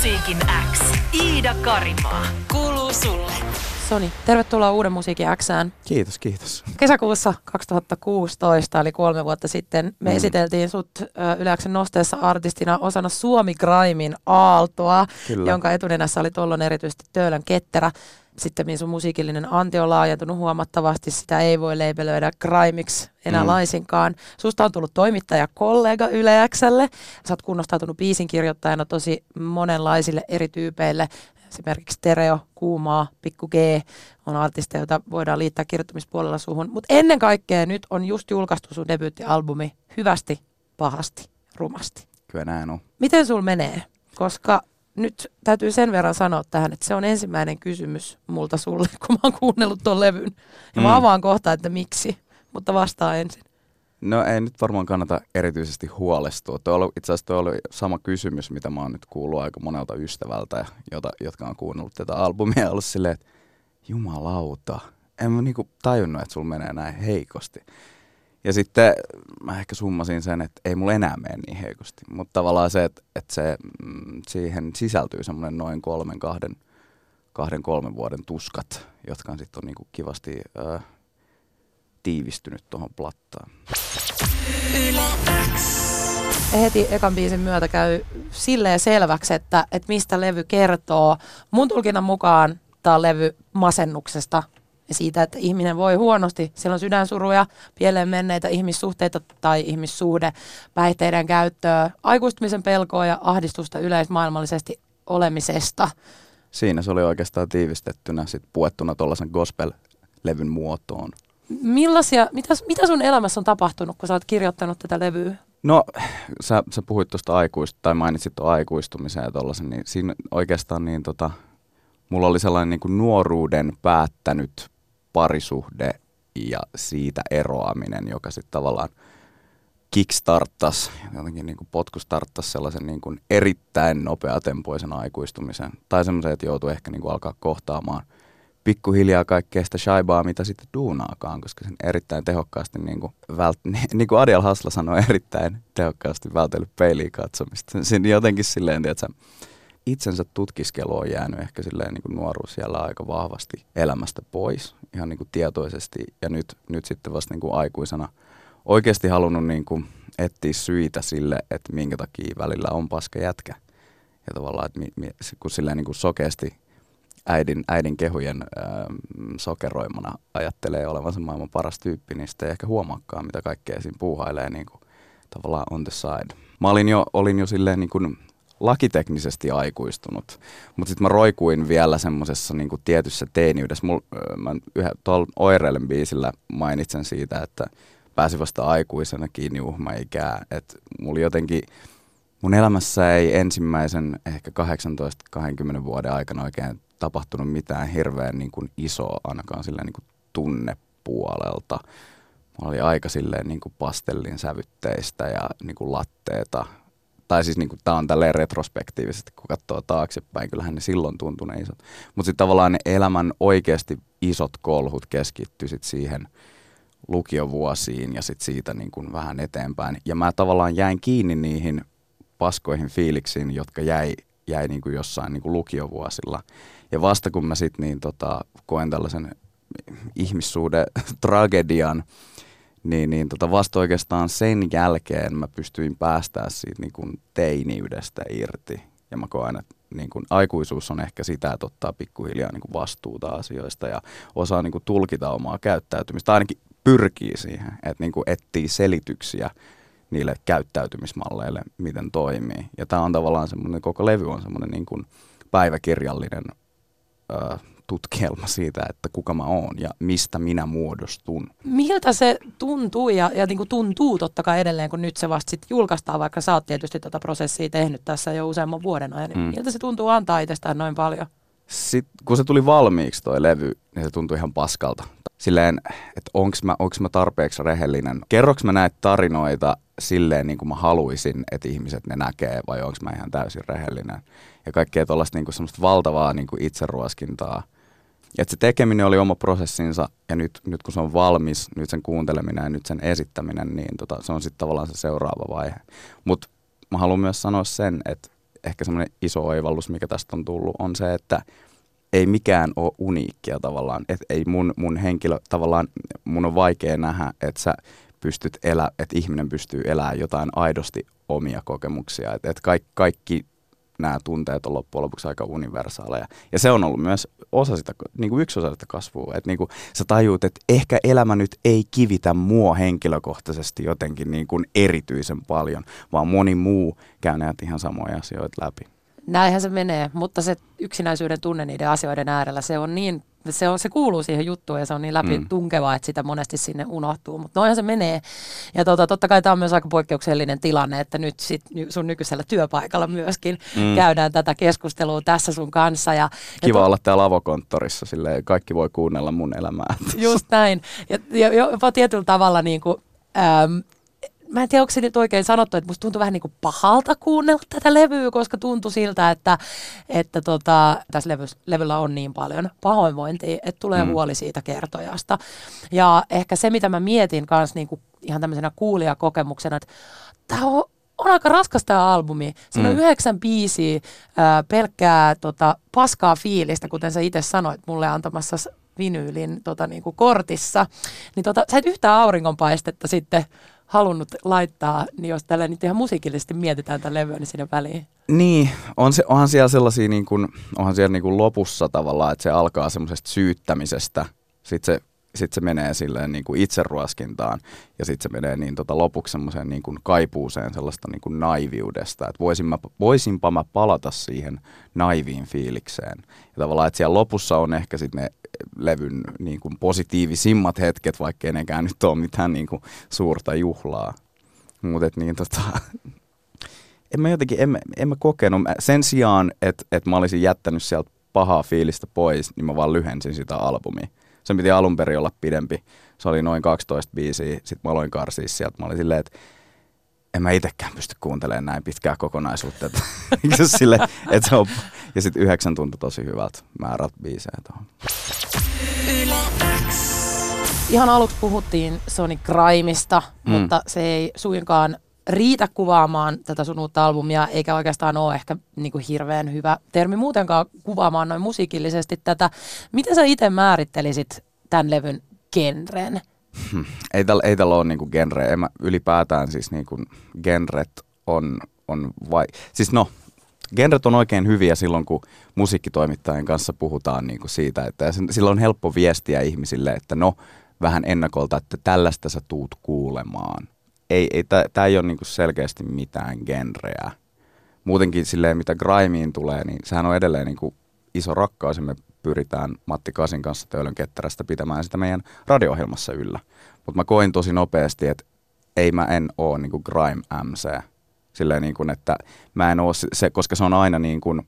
Musiikin X. Iida Karimaa. Kuuluu sulle. Soni, tervetuloa Uuden musiikin Xään. Kiitos, kiitos. Kesäkuussa 2016, eli kolme vuotta sitten, me Mm. esiteltiin sut ö, Yle X:n nosteessa artistina osana Suomi Grimin aaltoa, Kyllä. jonka etunenässä oli tollon erityisesti Töölön ketterä. Sitten sun musiikillinen anti on laajentunut huomattavasti, sitä ei voi leipelöidä grimiksi enää mm. Laisinkaan. Susta on tullut toimittaja kollega Yle X:lle. Sä oot kunnostautunut biisinkirjoittajana tosi monenlaisille eri tyypeille. Esimerkiksi Stereo, Kuumaa, Pikku G on artisteja, joita voidaan liittää kirjoittamispuolella suhun. Mutta ennen kaikkea nyt on just julkaistu sun debyyttialbumi Hyvästi, pahasti, rumasti. Kyllä näin on. Miten sul menee? Koska nyt täytyy sen verran sanoa tähän, että se on ensimmäinen kysymys multa sulle, kun mä oon kuunnellut ton levyn. Ja mä Mm. avaan kohta, että miksi, mutta vastaa ensin. No ei nyt varmaan kannata erityisesti huolestua. Tuo oli, itse asiassa tuo oli sama kysymys, mitä mä oon nyt kuullut aika monelta ystävältä, ja jota, jotka on kuunnellut tätä albumia ja ollut silleen, että jumalauta, en mä niinku tajunnut, että sulla menee näin heikosti. Ja sitten mä ehkä summasin sen, että ei mulla enää mene niin heikosti. Mutta tavallaan se, että, että se, mm, siihen sisältyy semmoinen noin kolmen, kahden, kahden, kolmen vuoden tuskat, jotka on sitten on niinku kivasti äh, tiivistynyt tuohon plattaan. Heti ekan biisin myötä käy silleen selväksi, että, että mistä levy kertoo. Mun tulkinnan mukaan tämä on levy masennuksesta ja siitä, että ihminen voi huonosti. Siellä on sydänsuruja, pieleen menneitä ihmissuhteita tai ihmissuhde, päihteiden käyttöä, aikuistumisen pelkoa ja ahdistusta yleismaailmallisesti olemisesta. Siinä se oli oikeastaan tiivistettynä, sit puettuna tuollaisen gospel-levyn muotoon. Millaisia, mitä, mitä sun elämässä on tapahtunut, kun sä oot kirjoittanut tätä levyä? No, sä, sä puhuit tuosta aikuist, tai mainitsit tuon aikuistumisen ja tollasen, niin siinä oikeastaan niin tota, mulla oli sellainen niin kuin nuoruuden päättänyt parisuhde ja siitä eroaminen, joka sitten tavallaan kickstarttas, jotenkin niin potkustarttas sellaisen niin kuin erittäin nopeatempoisen aikuistumisen. Tai semmoisen, että joutuu ehkä niin kuin alkaa kohtaamaan pikkuhiljaa kaikkea sitä shaibaa, mitä sitten duunaakaan, koska sen erittäin tehokkaasti, niin kuin, vält, niin kuin Adiel Hasla sanoi, erittäin tehokkaasti vältellyt peiliin katsomista. Siinä jotenkin silleen, että itsensä tutkiskelu on jäänyt ehkä silleen niin kuin nuoruus siellä aika vahvasti elämästä pois, ihan niin kuin tietoisesti. Ja nyt, nyt sitten vasta niin kuin aikuisena oikeasti halunnut niin kuin etsiä syitä sille, että minkä takia välillä on paska jätkä. Ja tavallaan, että mi, mi, kun silleen niin kuin sokeasti äidin, äidin kehujen ähm, sokeroimana ajattelee olevansa maailman paras tyyppi, niin sitten ei ehkä huomaakaan, mitä kaikkea siinä puuhailee niin kuin, tavallaan on the side. Mä olin jo, olin jo silleen niin kuin lakiteknisesti aikuistunut, mutta sitten mä roikuin vielä semmoisessa niin kuin tietyssä teiniydessä. Mul, mä yhä, tuolla Oirelen biisillä mainitsen siitä, että pääsi vasta aikuisena kiinni uhmaikää. Että mulla jotenkin, mun elämässä ei ensimmäisen ehkä 18-20 vuoden aikana oikein tapahtunut mitään hirveän niin kuin isoa, ainakaan silleen niin kuin tunnepuolelta. Mulla oli aika silleen niin kuin pastellin sävytteistä ja niin kuin. Tai siis niin tää on tälleen retrospektiivisesti, kun katsoo taaksepäin, kyllähän ne silloin tuntui ne isot. Mutta sitten tavallaan ne elämän oikeasti isot kolhut keskittyy sit siihen lukiovuosiin ja sitten siitä niin kuin vähän eteenpäin. Ja mä tavallaan jäin kiinni niihin paskoihin fiiliksiin, jotka jäi, jäi niin kuin jossain niin kuin lukiovuosilla. Ja vasta kun mä sitten niin tota, koen tällaisen ihmissuhde tragedian, niin, niin tota vasta oikeastaan sen jälkeen mä pystyin päästää siitä niin kuin teiniydestä irti. Ja mä koen, että niin kuin aikuisuus on ehkä sitä, että ottaa pikkuhiljaa niin kuin vastuuta asioista ja osaa niin kuin tulkita omaa käyttäytymistä. Ainakin pyrkii siihen, että niin kuin etsii selityksiä niille käyttäytymismalleille, miten toimii. Ja tämä on tavallaan semmoinen, koko levy on semmoinen niin kuin päiväkirjallinen tutkielma siitä, että kuka mä oon ja mistä minä muodostun. Miltä se tuntuu ja, ja niin kuin tuntuu totta kai edelleen, kun nyt se vasta sit julkaistaan, vaikka sä oot tietysti tätä prosessia tehnyt tässä jo useamman vuoden ajan, niin Mm. miltä se tuntuu antaa itsestään noin paljon? Sitten kun se tuli valmiiksi toi levy, niin se tuntui ihan paskalta. Silleen, että onks mä, onks mä tarpeeksi rehellinen? Kerroks mä näitä tarinoita silleen niin kuin mä haluaisin, että ihmiset ne näkee, vai onks mä ihan täysin rehellinen? Ja kaikkea tuollaista niin kuin semmoista valtavaa niin kuin itseruoskintaa. Että se tekeminen oli oma prosessinsa, ja nyt, nyt kun se on valmis, nyt sen kuunteleminen ja nyt sen esittäminen, niin tota, se on sitten tavallaan se seuraava vaihe. Mutta mä haluan myös sanoa sen, että ehkä semmoinen iso oivallus, mikä tästä on tullut, on se, että ei mikään ole uniikkia tavallaan. Et ei mun, mun henkilö, tavallaan mun on vaikea nähdä, että sä pystyt elä, että ihminen pystyy elämään jotain aidosti omia kokemuksia. Että et kaikki, kaikki nämä tunteet on loppujen lopuksi aika universaaleja. Ja se on ollut myös osa sitä, niin kuin yksi osa sitä kasvua. Että niin kuin sä tajuut, että ehkä elämä nyt ei kivitä mua henkilökohtaisesti jotenkin niin kuin erityisen paljon, vaan moni muu käy näitä ihan samoja asioita läpi. Näinhän se menee, mutta se yksinäisyyden tunne niiden asioiden äärellä, se on niin se, on, se kuuluu siihen juttuun ja se on niin läpi mm. tunkevaa, että sitä monesti sinne unohtuu. Mutta noinhan se menee. Ja tota, totta kai tämä on myös aika poikkeuksellinen tilanne, että nyt sit sun nykyisellä työpaikalla myöskin mm. käydään tätä keskustelua tässä sun kanssa. Ja, Kiva ja to- olla täällä avokonttorissa, silleen kaikki voi kuunnella mun elämää. Just näin. Ja, ja jopa tietyllä tavalla niin kuin, äm, mä en tiedä, onko se nyt oikein sanottu, että musta tuntuu vähän niin kuin pahalta kuunnella tätä levyä, koska tuntui siltä, että, että tota, tässä levy, levyllä on niin paljon pahoinvointia, että tulee mm. huoli siitä kertojasta. Ja ehkä se, mitä mä mietin kanssa niin kuin ihan tämmöisenä kuulijakokemuksena, että tämä on on aika raskas tämä albumi. Siinä mm. on yhdeksän biisiä, äh, pelkkää tota, paskaa fiilistä, kuten sä itse sanoit mulle antamassa vinyylin tota, niin kuin kortissa. Niin tota, sä et yhtään auringonpaistetta sitten halunnut laittaa, niin jos tällä nyt ihan musiikillisesti mietitään tämän levyä, niin sinne väliin. Niin, on se, onhan siellä sellaisia, niin kuin, onhan siellä niin kuin lopussa tavallaan, että se alkaa semmoisesta syyttämisestä, sitten se, sit se menee silleen niin kuin itseruoskintaan ja sitten se menee niin tota lopuksi semmoiseen niin kuin kaipuuseen sellaista niin kuin naiviudesta, että voisin mä, voisinpa mä palata siihen naiviin fiilikseen. Ja tavallaan, että siellä lopussa on ehkä sitten ne levyn niin kuin positiivisimmat hetket, vaikka enekään nyt ole mitään niin kuin suurta juhlaa. Mutta niin tota, en mä jotenkin, en, en mä kokenut. Sen sijaan, että et mä olisin jättänyt sieltä pahaa fiilistä pois, niin mä vaan lyhensin sitä albumia. Se piti alun perin olla pidempi. Se oli noin 12 biisiä. Sitten mä aloin karsia sieltä. Mä olin silleen, että en mä itsekään pysty kuuntelemaan näin pitkää kokonaisuutta. Että, sille, että se on, ja sitten yhdeksän tuntia tosi hyvältä määrät biisejä tuohon. Ihan aluksi puhuttiin Sonic Grimeista, mm. mutta se ei suinkaan riitä kuvaamaan tätä sun uutta albumia, eikä oikeastaan ole ehkä niin kuin hirveän hyvä termi muutenkaan kuvaamaan noin musiikillisesti tätä. Miten sä itse määrittelisit tämän levyn genren? Hmm. Ei tällä ei täl ole niinku genre. mä, ylipäätään siis niinku genret on, on vai... Siis no, genret on oikein hyviä silloin, kun musiikkitoimittajien kanssa puhutaan niinku siitä, että silloin on helppo viestiä ihmisille, että no, vähän ennakolta, että tällaista sä tuut kuulemaan. Ei, ei, Tämä ei ole niinku selkeästi mitään genreä. Muutenkin silleen, mitä Grimeen tulee, niin sehän on edelleen niinku iso rakkaus ja me pyritään Matti Kasin kanssa Töölön ketterästä pitämään sitä meidän radio-ohjelmassa yllä. Mutta mä koin tosi nopeasti, että ei mä en oo niinku Grime MC. Silleen niin kuin, että mä en oo se, koska se on aina niin kuin,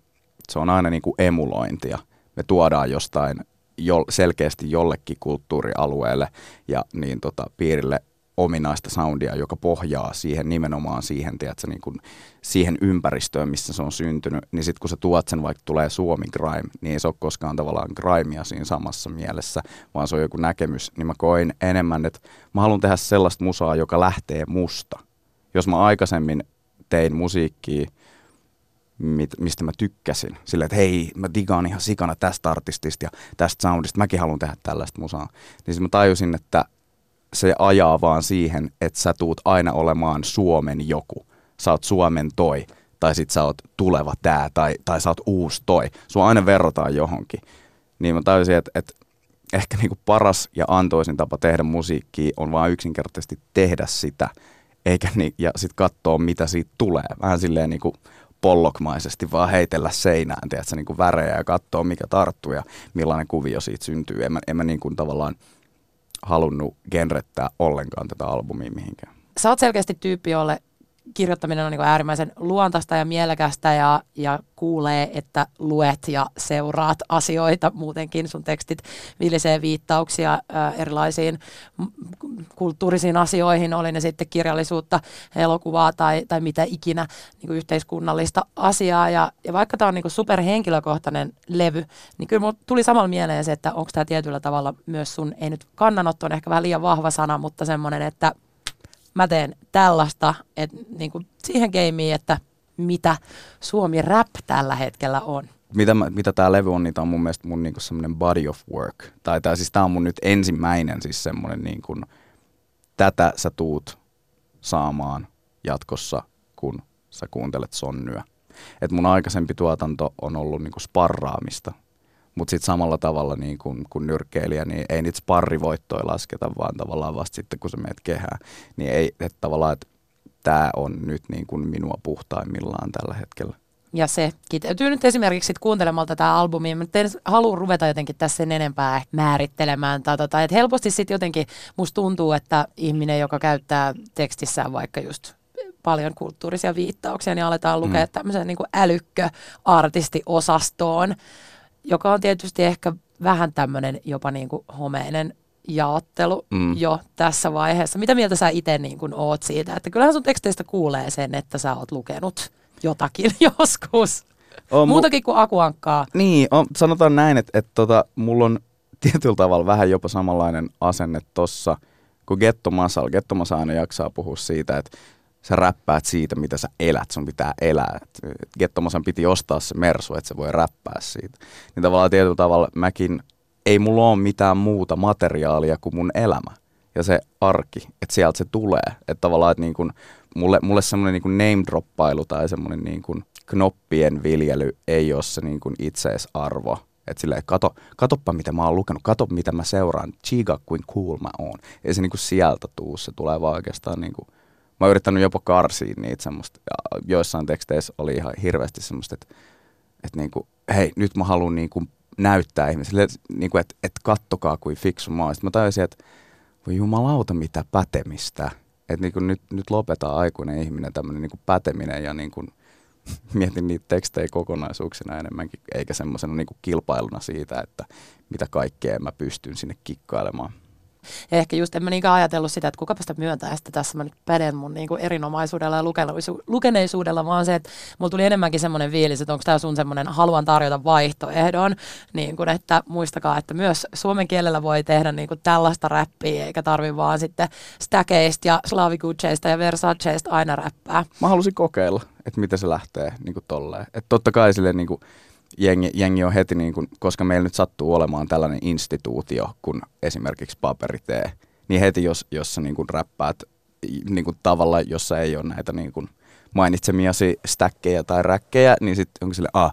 se on aina niin kuin emulointia. Me tuodaan jostain jo, selkeästi jollekin kulttuurialueelle ja niin tota, piirille ominaista soundia, joka pohjaa siihen nimenomaan siihen, tiedätkö, niin kuin siihen ympäristöön, missä se on syntynyt, niin sitten kun sä tuot sen, vaikka tulee Suomi Grime, niin ei se ole koskaan tavallaan grimea siinä samassa mielessä, vaan se on joku näkemys, niin mä koin enemmän, että mä haluan tehdä sellaista musaa, joka lähtee musta. Jos mä aikaisemmin tein musiikkia, mit, mistä mä tykkäsin. Silleen, että hei, mä digaan ihan sikana tästä artistista ja tästä soundista, mäkin haluan tehdä tällaista musaa. Niin mä tajusin, että se ajaa vaan siihen, että sä tuut aina olemaan Suomen joku. Sä oot Suomen toi, tai sit sä oot tuleva tää, tai, tai sä oot uusi toi. Sua aina verrataan johonkin. Niin mä tajusin, että, että ehkä niinku paras ja antoisin tapa tehdä musiikkia on vaan yksinkertaisesti tehdä sitä, eikä ni, ja sitten katsoa, mitä siitä tulee. Vähän silleen niinku pollokmaisesti vaan heitellä seinään, tiedätkö, niinku värejä ja katsoa, mikä tarttuu ja millainen kuvio siitä syntyy. En mä, en mä niinku tavallaan halunnut genrettää ollenkaan tätä albumia mihinkään. Sä oot selkeästi tyyppi, jolle kirjoittaminen on niin äärimmäisen luontaista ja mielekästä ja, ja kuulee, että luet ja seuraat asioita. Muutenkin sun tekstit vilisee viittauksia ää, erilaisiin kulttuurisiin asioihin, oli ne sitten kirjallisuutta, elokuvaa tai, tai mitä ikinä niin yhteiskunnallista asiaa. Ja, ja vaikka tämä on niin superhenkilökohtainen levy, niin kyllä mulla tuli samalla mieleen se, että onko tämä tietyllä tavalla myös sun, ei nyt kannanotto on ehkä vähän liian vahva sana, mutta semmoinen, että mä teen tällaista, että niin kuin siihen gameen, että mitä Suomi Rap tällä hetkellä on. Mitä, mitä tämä levy on, niin tämä on mun mielestä mun niinku semmoinen body of work. Tai tää, siis tämä on mun nyt ensimmäinen siis semmoinen niin kuin, tätä sä tuut saamaan jatkossa, kun sä kuuntelet sonnyä. Et mun aikaisempi tuotanto on ollut niinku sparraamista, mutta sitten samalla tavalla niin kun, kun nyrkkeilijä, niin ei niitä sparrivoittoja lasketa, vaan tavallaan vasta sitten kun sä meet kehään. Niin ei, että tavallaan, että tämä on nyt niin kuin minua puhtaimmillaan tällä hetkellä. Ja se kiteytyy nyt esimerkiksi sit kuuntelemalla tätä albumia. Mä en halua ruveta jotenkin tässä sen enempää määrittelemään. Tai tota, että helposti sitten jotenkin musta tuntuu, että ihminen, joka käyttää tekstissään vaikka just paljon kulttuurisia viittauksia, niin aletaan lukea mm. tämmöisen niin älykköartistiosastoon, joka on tietysti ehkä vähän tämmöinen jopa niin kuin homeinen jaottelu mm. jo tässä vaiheessa. Mitä mieltä sä itse niin kuin oot siitä? Että kyllähän sun teksteistä kuulee sen, että sä oot lukenut jotakin joskus. On, Muutakin mu- kuin akuankkaa. Niin, on, sanotaan näin, että, että tota, mulla on tietyllä tavalla vähän jopa samanlainen asenne tossa kuin Getto Masal. Getto Masal aina jaksaa puhua siitä, että sä räppäät siitä, mitä sä elät, sun pitää elää. Gettomasan piti ostaa se mersu, että se voi räppää siitä. Niin tavallaan tietyllä tavalla mäkin, ei mulla ole mitään muuta materiaalia kuin mun elämä ja se arki, että sieltä se tulee. Että tavallaan, että niin kun, mulle, mulle semmoinen niin name-droppailu tai semmoinen niin kun knoppien viljely ei ole se niin kun itseisarvo. Että silleen, kato, katoppa mitä mä oon lukenut, kato mitä mä seuraan, chiga kuin cool mä oon. Ei se niin kuin sieltä tuu, se tulee vaan oikeastaan niin kuin, mä oon yrittänyt jopa karsia niitä semmoista, ja joissain teksteissä oli ihan hirveästi semmoista, että, että niin kuin, hei, nyt mä haluan niin kuin näyttää ihmisille, niin kuin, että, että kattokaa kuin fiksu mä oon. Sitten mä tajusin, että voi jumalauta mitä pätemistä. Että niin nyt, nyt lopetaan aikuinen ihminen tämmöinen niin päteminen ja niin kuin, mietin niitä tekstejä kokonaisuuksina enemmänkin, eikä semmoisena niin kilpailuna siitä, että mitä kaikkea mä pystyn sinne kikkailemaan. Ja ehkä just en mä niinkään ajatellut sitä, että kuka sitä myöntää, että tässä mä nyt päden mun niin erinomaisuudella ja lukeneisuudella, vaan se, että mulla tuli enemmänkin semmoinen fiilis, että onko tämä sun semmoinen haluan tarjota vaihtoehdon, niin kuin, että muistakaa, että myös suomen kielellä voi tehdä niin kuin tällaista räppiä, eikä tarvi vaan sitten stäkeistä ja slavikucheista ja versaceista aina räppää. Mä halusin kokeilla, että miten se lähtee niin kuin tolleen. Että totta kai silleen niin kuin jengi, jengi on heti, niin kuin, koska meillä nyt sattuu olemaan tällainen instituutio kuin esimerkiksi paperitee, niin heti jos, jos sä niin kuin räppäät niin kuin tavalla, jossa ei ole näitä niin kuin mainitsemiasi stäkkejä tai räkkejä, niin sitten onko sille, ah,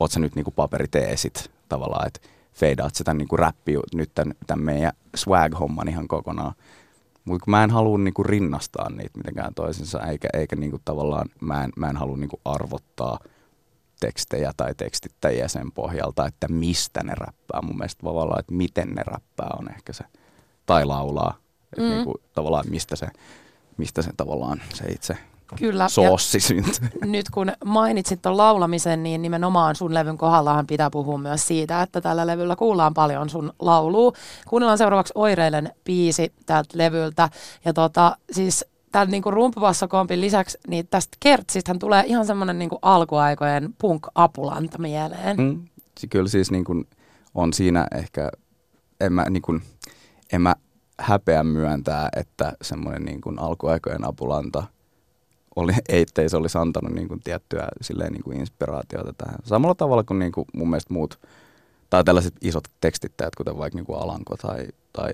oot sä nyt niin paperiteesit tavallaan, että feidaat sitä niin räppi nyt tämän, tämän meidän swag-homman ihan kokonaan. Mutta mä en halua niinku rinnastaa niitä mitenkään toisensa, eikä, eikä niinku tavallaan, mä en, mä en halua niinku arvottaa – tekstejä tai tekstittäjiä sen pohjalta, että mistä ne räppää. Mun mielestä tavallaan, että miten ne räppää on ehkä se, tai laulaa. Mm. Niin kuin, tavallaan mistä se, mistä se tavallaan se itse Kyllä. soossi syntyy. Nyt kun mainitsit tuon laulamisen, niin nimenomaan sun levyn kohdallahan pitää puhua myös siitä, että tällä levyllä kuullaan paljon sun laulua. Kuunnellaan seuraavaksi Oireilen biisi täältä levyltä. Ja tota, siis tämän niin rumpupassokompin lisäksi, niin tästä kertsistähän tulee ihan semmoinen niin alkuaikojen punk-apulanta mieleen. Mm, kyllä siis niin kuin on siinä ehkä, en mä, niin kuin, en mä häpeä myöntää, että semmoinen niin kuin alkuaikojen apulanta oli, ettei se olisi antanut niin kuin tiettyä silleen niin kuin inspiraatiota tähän. Samalla tavalla kuin, niin kuin mun mielestä muut, tai tällaiset isot tekstittäjät, kuten vaikka niin kuin Alanko tai, tai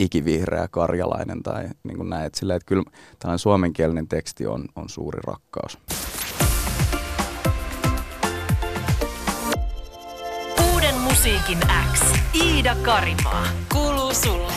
ikivihreä karjalainen tai niin kuin näin. Että silleen, että kyllä tällainen suomenkielinen teksti on, on suuri rakkaus. Uuden musiikin X. Iida Karimaa. Kuuluu sulle.